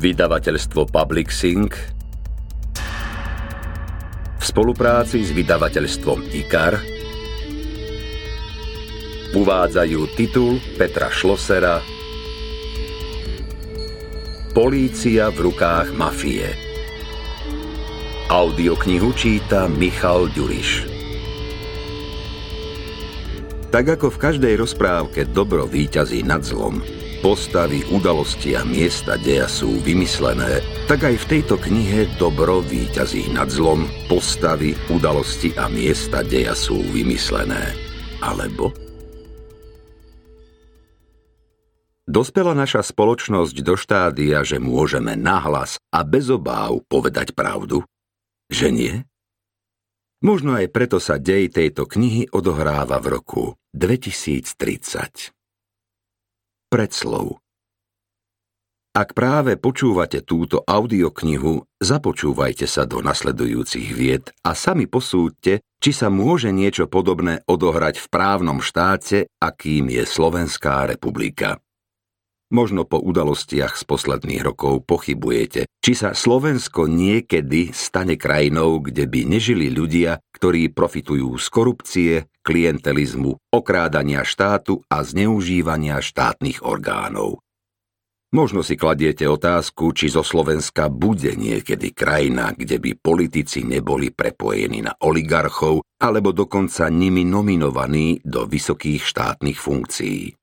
Vydavateľstvo Publixing v spolupráci s vydavateľstvom IKAR uvádzajú titul Petra Šlosera Polícia v rukách mafie. Audioknihu číta Michal Ďuriš. Tak ako v každej rozprávke dobro výťazí nad zlom, postavy, udalosti a miesta deja sú vymyslené, tak aj v tejto knihe dobro výťazí nad zlom, postavy, udalosti a miesta deja sú vymyslené. Alebo Dospela naša spoločnosť do štádia, že môžeme nahlas a bez obáv povedať pravdu? Že nie? Možno aj preto sa dej tejto knihy odohráva v roku 2030. Predslov Ak práve počúvate túto audioknihu, započúvajte sa do nasledujúcich vied a sami posúďte, či sa môže niečo podobné odohrať v právnom štáte, akým je Slovenská republika. Možno po udalostiach z posledných rokov pochybujete, či sa Slovensko niekedy stane krajinou, kde by nežili ľudia, ktorí profitujú z korupcie, klientelizmu, okrádania štátu a zneužívania štátnych orgánov. Možno si kladiete otázku, či zo Slovenska bude niekedy krajina, kde by politici neboli prepojení na oligarchov alebo dokonca nimi nominovaní do vysokých štátnych funkcií.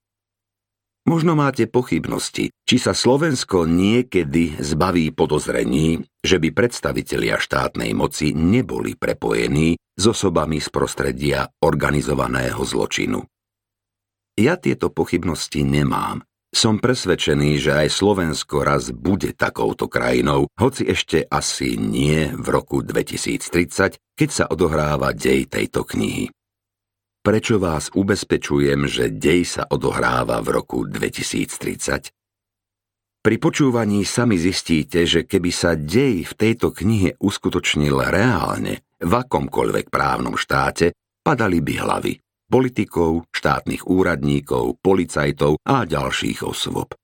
Možno máte pochybnosti, či sa Slovensko niekedy zbaví podozrení, že by predstavitelia štátnej moci neboli prepojení s osobami z prostredia organizovaného zločinu. Ja tieto pochybnosti nemám. Som presvedčený, že aj Slovensko raz bude takouto krajinou, hoci ešte asi nie v roku 2030, keď sa odohráva dej tejto knihy prečo vás ubezpečujem, že dej sa odohráva v roku 2030? Pri počúvaní sami zistíte, že keby sa dej v tejto knihe uskutočnil reálne, v akomkoľvek právnom štáte, padali by hlavy politikov, štátnych úradníkov, policajtov a ďalších osôb.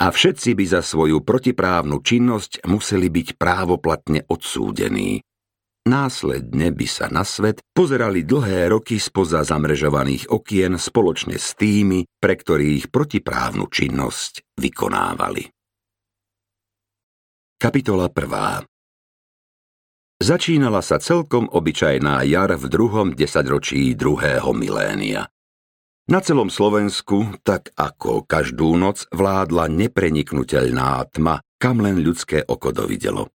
A všetci by za svoju protiprávnu činnosť museli byť právoplatne odsúdení, Následne by sa na svet pozerali dlhé roky spoza zamrežovaných okien spoločne s tými, pre ktorých protiprávnu činnosť vykonávali. Kapitola 1. Začínala sa celkom obyčajná jar v druhom desaťročí druhého milénia. Na celom Slovensku, tak ako každú noc, vládla nepreniknutelná tma, kam len ľudské oko dovidelo.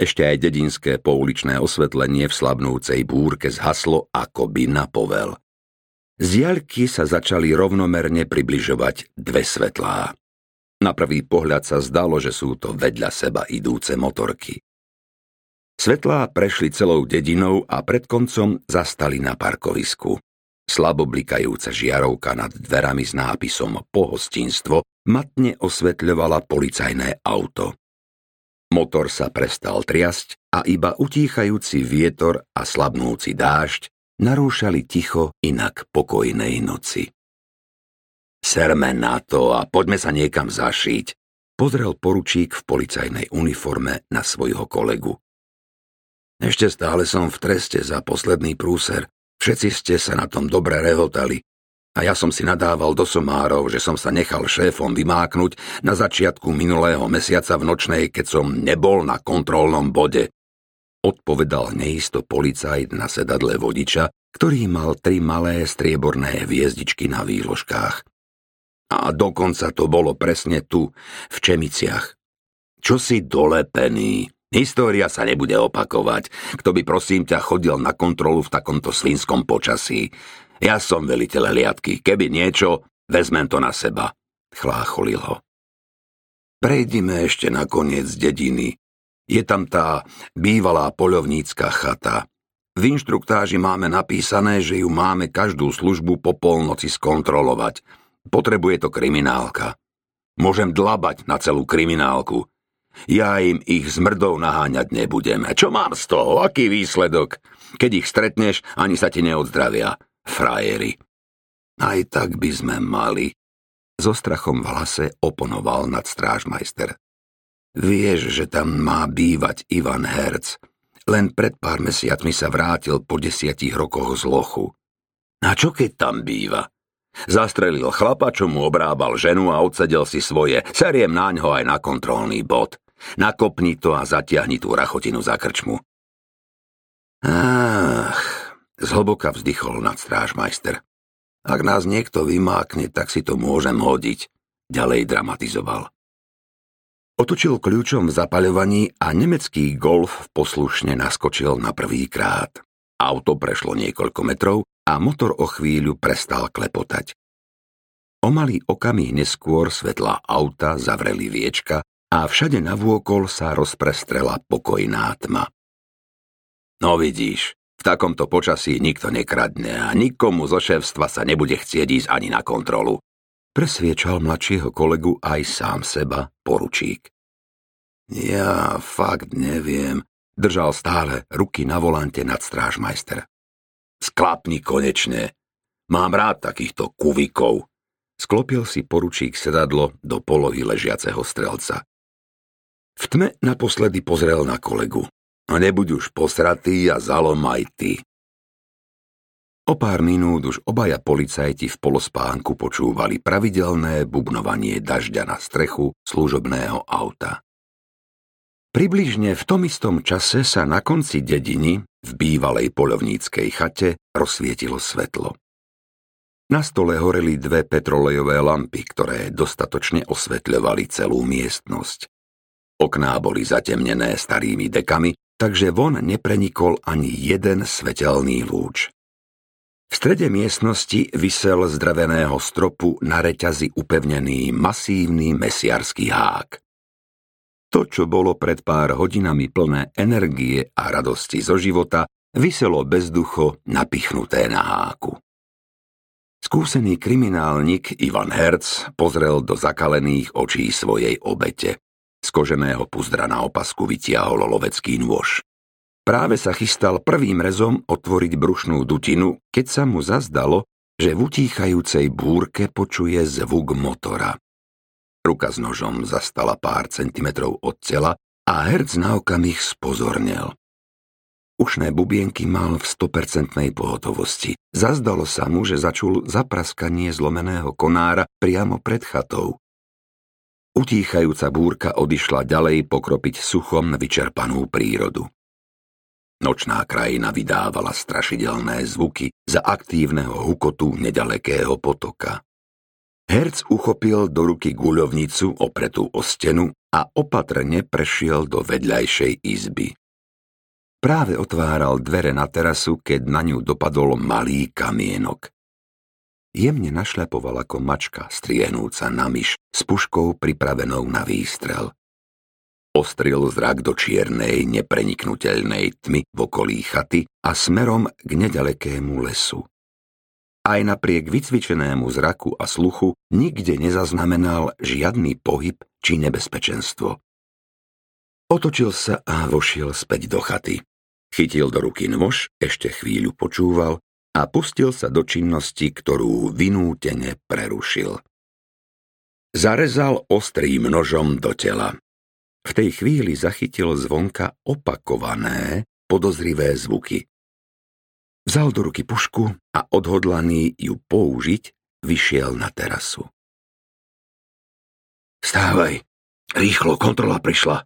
Ešte aj dedinské pouličné osvetlenie v slabnúcej búrke zhaslo ako by na povel. Z diaľky sa začali rovnomerne približovať dve svetlá. Na prvý pohľad sa zdalo, že sú to vedľa seba idúce motorky. Svetlá prešli celou dedinou a pred koncom zastali na parkovisku. Slabo blikajúca žiarovka nad dverami s nápisom pohostinstvo matne osvetľovala policajné auto. Motor sa prestal triasť a iba utíchajúci vietor a slabnúci dážď narúšali ticho inak pokojnej noci. Serme na to a poďme sa niekam zašiť, pozrel poručík v policajnej uniforme na svojho kolegu. Ešte stále som v treste za posledný prúser. Všetci ste sa na tom dobre rehotali. A ja som si nadával do somárov, že som sa nechal šéfom vymáknuť na začiatku minulého mesiaca v nočnej, keď som nebol na kontrolnom bode. Odpovedal neisto policajt na sedadle vodiča, ktorý mal tri malé strieborné hviezdičky na výložkách. A dokonca to bolo presne tu, v Čemiciach. Čo si dolepený? História sa nebude opakovať. Kto by prosím ťa chodil na kontrolu v takomto svinskom počasí? Ja som veliteľ liadky, keby niečo, vezmem to na seba, chlácholil ho. Prejdime ešte na koniec dediny. Je tam tá bývalá poľovnícka chata. V inštruktáži máme napísané, že ju máme každú službu po polnoci skontrolovať. Potrebuje to kriminálka. Môžem dlabať na celú kriminálku. Ja im ich zmrdou naháňať nebudem. Čo mám z toho? Aký výsledok? Keď ich stretneš, ani sa ti neodzdravia frajeri. Aj tak by sme mali. So strachom v hlase oponoval nad strážmajster. Vieš, že tam má bývať Ivan Herc. Len pred pár mesiacmi sa vrátil po desiatich rokoch z lochu. A čo keď tam býva? Zastrelil chlapa, čo mu obrábal ženu a odsedel si svoje. Seriem naňho aj na kontrolný bod. Nakopni to a zatiahni tú rachotinu za krčmu. Ach, zhlboka vzdychol nad strážmajster. Ak nás niekto vymákne, tak si to môžem hodiť. Ďalej dramatizoval. Otočil kľúčom v zapaľovaní a nemecký golf poslušne naskočil na prvý krát. Auto prešlo niekoľko metrov a motor o chvíľu prestal klepotať. O malý okamih neskôr svetla auta zavreli viečka a všade navôkol sa rozprestrela pokojná tma. No vidíš, v takomto počasí nikto nekradne a nikomu zo šéfstva sa nebude chcieť ísť ani na kontrolu. Presviečal mladšieho kolegu aj sám seba poručík. Ja fakt neviem, držal stále ruky na volante nad strážmajster. Sklapni konečne. Mám rád takýchto kuvikov. Sklopil si poručík sedadlo do polohy ležiaceho strelca. V tme naposledy pozrel na kolegu. A nebuď už posratý a zalom aj ty. O pár minút už obaja policajti v polospánku počúvali pravidelné bubnovanie dažďa na strechu služobného auta. Približne v tom istom čase sa na konci dediny, v bývalej polovníckej chate, rozsvietilo svetlo. Na stole horeli dve petrolejové lampy, ktoré dostatočne osvetľovali celú miestnosť. Okná boli zatemnené starými dekami, takže von neprenikol ani jeden svetelný lúč. V strede miestnosti vysel z dreveného stropu na reťazi upevnený masívny mesiarský hák. To, čo bolo pred pár hodinami plné energie a radosti zo života, vyselo bezducho napichnuté na háku. Skúsený kriminálnik Ivan Herc pozrel do zakalených očí svojej obete. Z koženého puzdra na opasku vytiahol lovecký nôž. Práve sa chystal prvým rezom otvoriť brušnú dutinu, keď sa mu zazdalo, že v utíchajúcej búrke počuje zvuk motora. Ruka s nožom zastala pár centimetrov od tela a herc na okamih spozornel. Ušné bubienky mal v stopercentnej pohotovosti. Zazdalo sa mu, že začul zapraskanie zlomeného konára priamo pred chatou. Utíchajúca búrka odišla ďalej pokropiť suchom vyčerpanú prírodu. Nočná krajina vydávala strašidelné zvuky za aktívneho hukotu nedalekého potoka. Herc uchopil do ruky guľovnicu opretú o stenu a opatrne prešiel do vedľajšej izby. Práve otváral dvere na terasu, keď na ňu dopadol malý kamienok. Jemne našľapoval ako mačka, striehnúca na myš s puškou pripravenou na výstrel. Ostril zrak do čiernej, nepreniknutelnej tmy v okolí chaty a smerom k nedalekému lesu. Aj napriek vycvičenému zraku a sluchu nikde nezaznamenal žiadny pohyb či nebezpečenstvo. Otočil sa a vošiel späť do chaty. Chytil do ruky nôž, ešte chvíľu počúval a pustil sa do činnosti, ktorú vynútene prerušil. Zarezal ostrým nožom do tela. V tej chvíli zachytil zvonka opakované, podozrivé zvuky. Vzal do ruky pušku a odhodlaný ju použiť, vyšiel na terasu. Stávaj, rýchlo, kontrola prišla.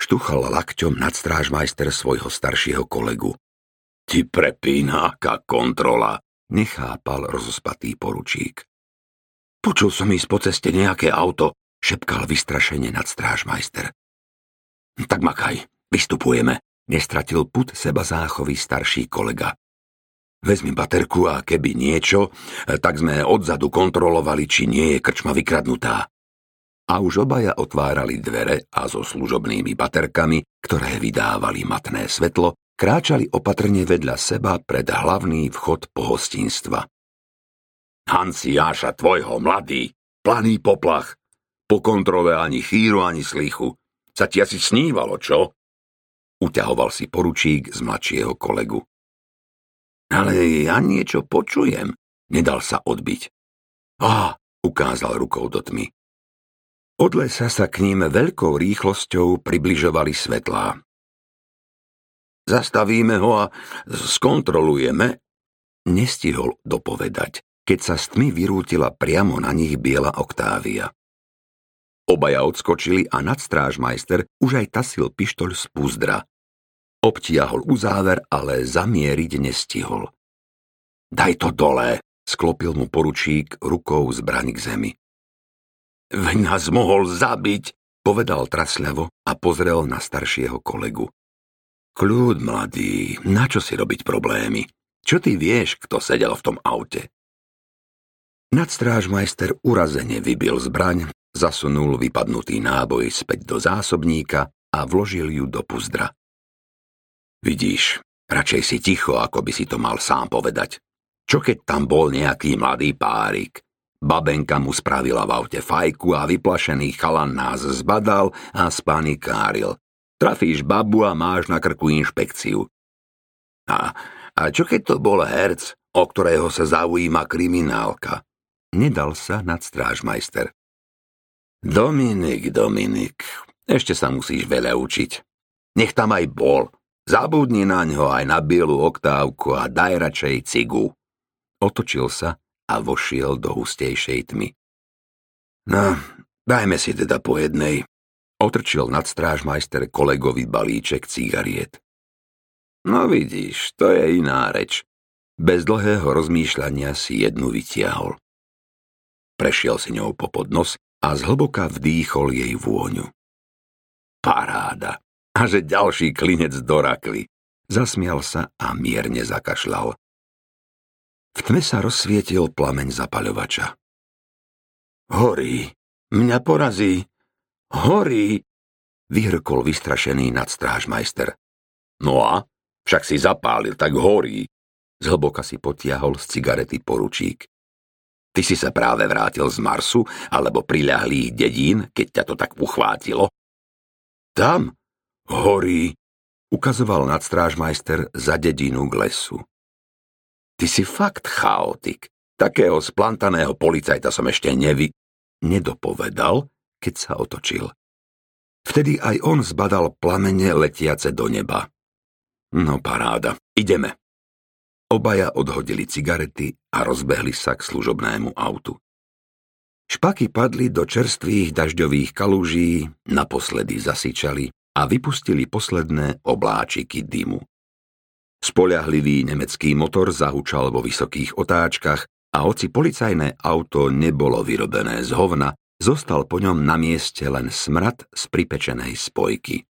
Štuchal lakťom nad strážmajster svojho staršieho kolegu. Ty prepínáka kontrola, nechápal rozospatý poručík. Počul som ísť po ceste nejaké auto, šepkal vystrašene nad strážmajster. Tak makaj, vystupujeme, nestratil put seba záchový starší kolega. Vezmi baterku a keby niečo, tak sme odzadu kontrolovali, či nie je krčma vykradnutá. A už obaja otvárali dvere a so služobnými baterkami, ktoré vydávali matné svetlo, kráčali opatrne vedľa seba pred hlavný vchod pohostinstva. Hansi Jáša, tvojho mladý, planý poplach, po kontrole ani chýru, ani slichu. Sa ti asi snívalo, čo? Uťahoval si poručík z mladšieho kolegu. Ale ja niečo počujem, nedal sa odbiť. Á, ukázal rukou do tmy. Od lesa sa k ním veľkou rýchlosťou približovali svetlá. Zastavíme ho a skontrolujeme, nestihol dopovedať, keď sa s tmy vyrútila priamo na nich biela Oktávia. Obaja odskočili a nadstrážmajster už aj tasil pištoľ z púzdra. Obtiahol uzáver, ale zamieriť nestihol. Daj to dole, sklopil mu poručík rukou zbraň k zemi. Veď nás mohol zabiť, povedal trasľavo a pozrel na staršieho kolegu. Kľud, mladý, na čo si robiť problémy? Čo ty vieš, kto sedel v tom aute? Nadstrážmajster urazene vybil zbraň, zasunul vypadnutý náboj späť do zásobníka a vložil ju do puzdra. Vidíš, radšej si ticho, ako by si to mal sám povedať. Čo keď tam bol nejaký mladý párik? Babenka mu spravila v aute fajku a vyplašený chalan nás zbadal a spanikáril. Trafíš babu a máš na krku inšpekciu. A, a čo keď to bol herc, o ktorého sa zaujíma kriminálka? Nedal sa nad strážmajster. Dominik, Dominik, ešte sa musíš veľa učiť. Nech tam aj bol. Zabudni na ňo aj na bielu oktávku a daj radšej cigu. Otočil sa a vošiel do hustejšej tmy. No, dajme si teda po jednej. Otrčil nad strážmajster kolegovi balíček cigariet. No vidíš, to je iná reč. Bez dlhého rozmýšľania si jednu vytiahol. Prešiel si ňou po podnos a zhlboka vdýchol jej vôňu. Paráda! A že ďalší klinec dorakli. Zasmial sa a mierne zakašľal. V tme sa rozsvietil plameň zapaľovača. Horí, mňa porazí, horí, vyhrkol vystrašený nadstrážmajster. No a? Však si zapálil, tak horí. Zhlboka si potiahol z cigarety poručík. Ty si sa práve vrátil z Marsu alebo priľahlých dedín, keď ťa to tak uchvátilo? Tam, horí, ukazoval nadstrážmajster za dedinu k lesu. Ty si fakt chaotik. Takého splantaného policajta som ešte nevy... Nedopovedal, keď sa otočil. Vtedy aj on zbadal plamene letiace do neba. No paráda, ideme. Obaja odhodili cigarety a rozbehli sa k služobnému autu. Špaky padli do čerstvých dažďových kalúží, naposledy zasičali a vypustili posledné obláčiky dymu. Spoľahlivý nemecký motor zahučal vo vysokých otáčkach a hoci policajné auto nebolo vyrobené z hovna, zostal po ňom na mieste len smrad z pripečenej spojky.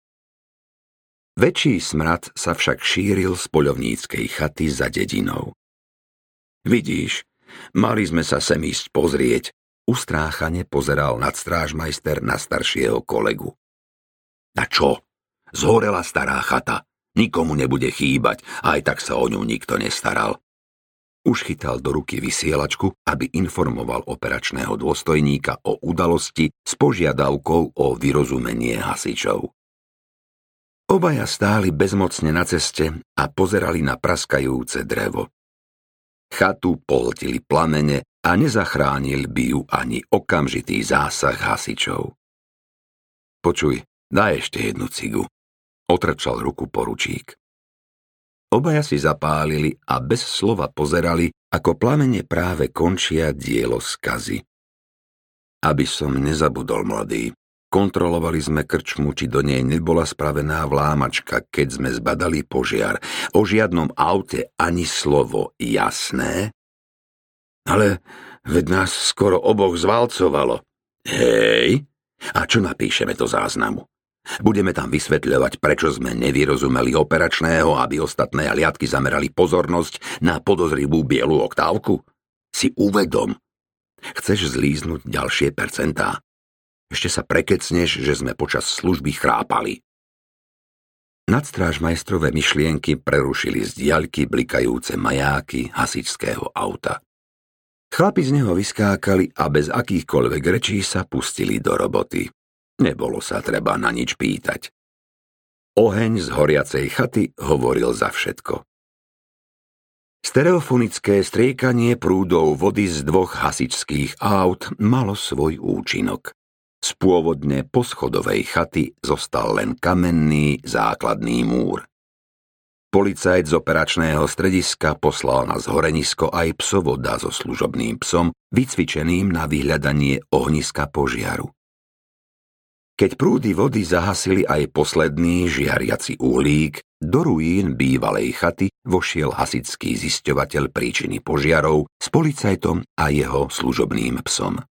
Väčší smrad sa však šíril z poľovníckej chaty za dedinou. Vidíš, mali sme sa sem ísť pozrieť, ustráchane pozeral nadstrážmajster na staršieho kolegu. A čo? Zhorela stará chata. Nikomu nebude chýbať, aj tak sa o ňu nikto nestaral. Už chytal do ruky vysielačku, aby informoval operačného dôstojníka o udalosti s požiadavkou o vyrozumenie hasičov. Obaja stáli bezmocne na ceste a pozerali na praskajúce drevo. Chatu pohltili plamene a nezachránil by ju ani okamžitý zásah hasičov. Počuj, daj ešte jednu cigu, Otrčal ruku poručík. Obaja si zapálili a bez slova pozerali, ako plamene práve končia dielo skazy. Aby som nezabudol, mladý, kontrolovali sme krčmu, či do nej nebola spravená vlámačka, keď sme zbadali požiar. O žiadnom aute ani slovo, jasné? Ale veď nás skoro oboch zvalcovalo. Hej, a čo napíšeme do záznamu? Budeme tam vysvetľovať, prečo sme nevyrozumeli operačného, aby ostatné aliatky zamerali pozornosť na podozrivú bielu oktávku. Si uvedom. Chceš zlíznuť ďalšie percentá? Ešte sa prekecneš, že sme počas služby chrápali. Nadstrážmajstrové myšlienky prerušili z diaľky blikajúce majáky hasičského auta. Chlapi z neho vyskákali a bez akýchkoľvek rečí sa pustili do roboty. Nebolo sa treba na nič pýtať. Oheň z horiacej chaty hovoril za všetko. Stereofonické striekanie prúdov vody z dvoch hasičských aut malo svoj účinok. Z pôvodne poschodovej chaty zostal len kamenný základný múr. Policajt z operačného strediska poslal na zhorenisko aj psovoda so služobným psom, vycvičeným na vyhľadanie ohniska požiaru. Keď prúdy vody zahasili aj posledný žiariaci uhlík, do ruín bývalej chaty vošiel hasický zisťovateľ príčiny požiarov s policajtom a jeho služobným psom.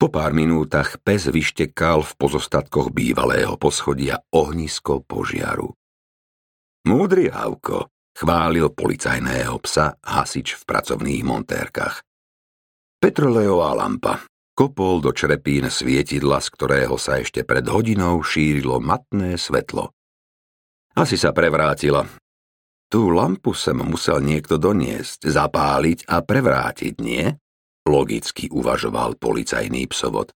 Po pár minútach pes vyštekal v pozostatkoch bývalého poschodia ohnisko požiaru. Múdry Havko, chválil policajného psa hasič v pracovných montérkach. Petrolejová lampa, kopol do črepín svietidla, z ktorého sa ešte pred hodinou šírilo matné svetlo. Asi sa prevrátila. Tú lampu sem musel niekto doniesť, zapáliť a prevrátiť, nie? Logicky uvažoval policajný psovod.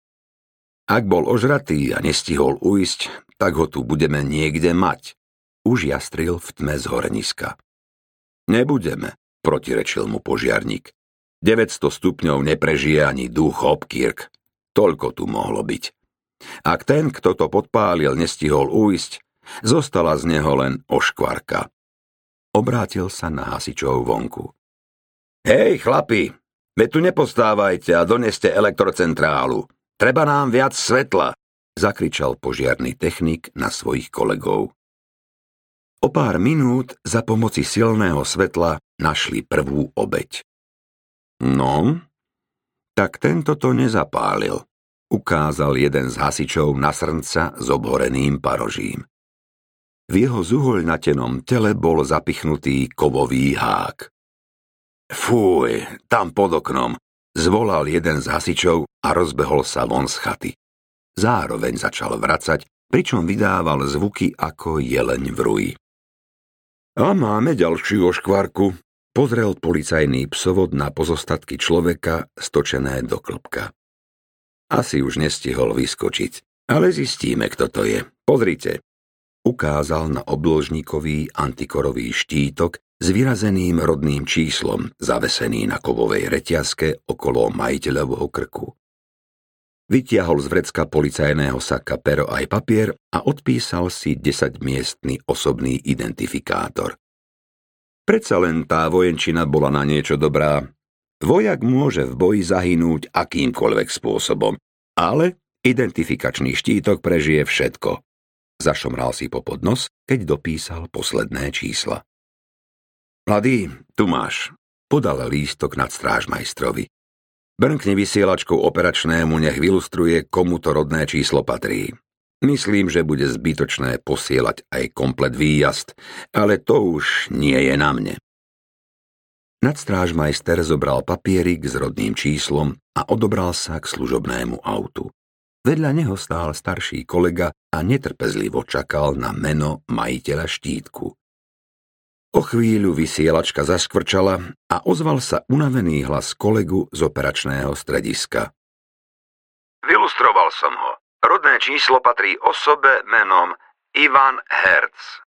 Ak bol ožratý a nestihol ujsť, tak ho tu budeme niekde mať. Už jastril v tme z horniska. Nebudeme, protirečil mu požiarník. 900 stupňov neprežije ani duch Hopkirk. Toľko tu mohlo byť. Ak ten, kto to podpálil, nestihol újsť, zostala z neho len oškvarka. Obrátil sa na hasičov vonku. Hej, chlapi, ve tu nepostávajte a doneste elektrocentrálu. Treba nám viac svetla, zakričal požiarný technik na svojich kolegov. O pár minút za pomoci silného svetla našli prvú obeď. No, tak tento to nezapálil, ukázal jeden z hasičov na srnca s obhoreným parožím. V jeho zuhoľnatenom tele bol zapichnutý kovový hák. Fúj, tam pod oknom, zvolal jeden z hasičov a rozbehol sa von z chaty. Zároveň začal vracať, pričom vydával zvuky ako jeleň v ruji. A máme ďalšiu oškvarku, Pozrel policajný psovod na pozostatky človeka stočené do klbka. Asi už nestihol vyskočiť, ale zistíme, kto to je. Pozrite. Ukázal na obložníkový antikorový štítok s vyrazeným rodným číslom, zavesený na kovovej reťazke okolo majiteľovho krku. Vytiahol z vrecka policajného saka pero aj papier a odpísal si 10-miestný osobný identifikátor. Predsa len tá vojenčina bola na niečo dobrá. Vojak môže v boji zahynúť akýmkoľvek spôsobom, ale identifikačný štítok prežije všetko. Zašomral si po podnos, keď dopísal posledné čísla. Mladý, tu máš. Podal lístok nad strážmajstrovi. Brnkni vysielačkou operačnému, nech vylustruje, komu to rodné číslo patrí. Myslím, že bude zbytočné posielať aj komplet výjazd, ale to už nie je na mne. Nadstrážmajster zobral papierik s rodným číslom a odobral sa k služobnému autu. Vedľa neho stál starší kolega a netrpezlivo čakal na meno majiteľa štítku. O chvíľu vysielačka zaskvrčala a ozval sa unavený hlas kolegu z operačného strediska. Vylustroval som ho. Rodné číslo patrí osobe menom Ivan Herz.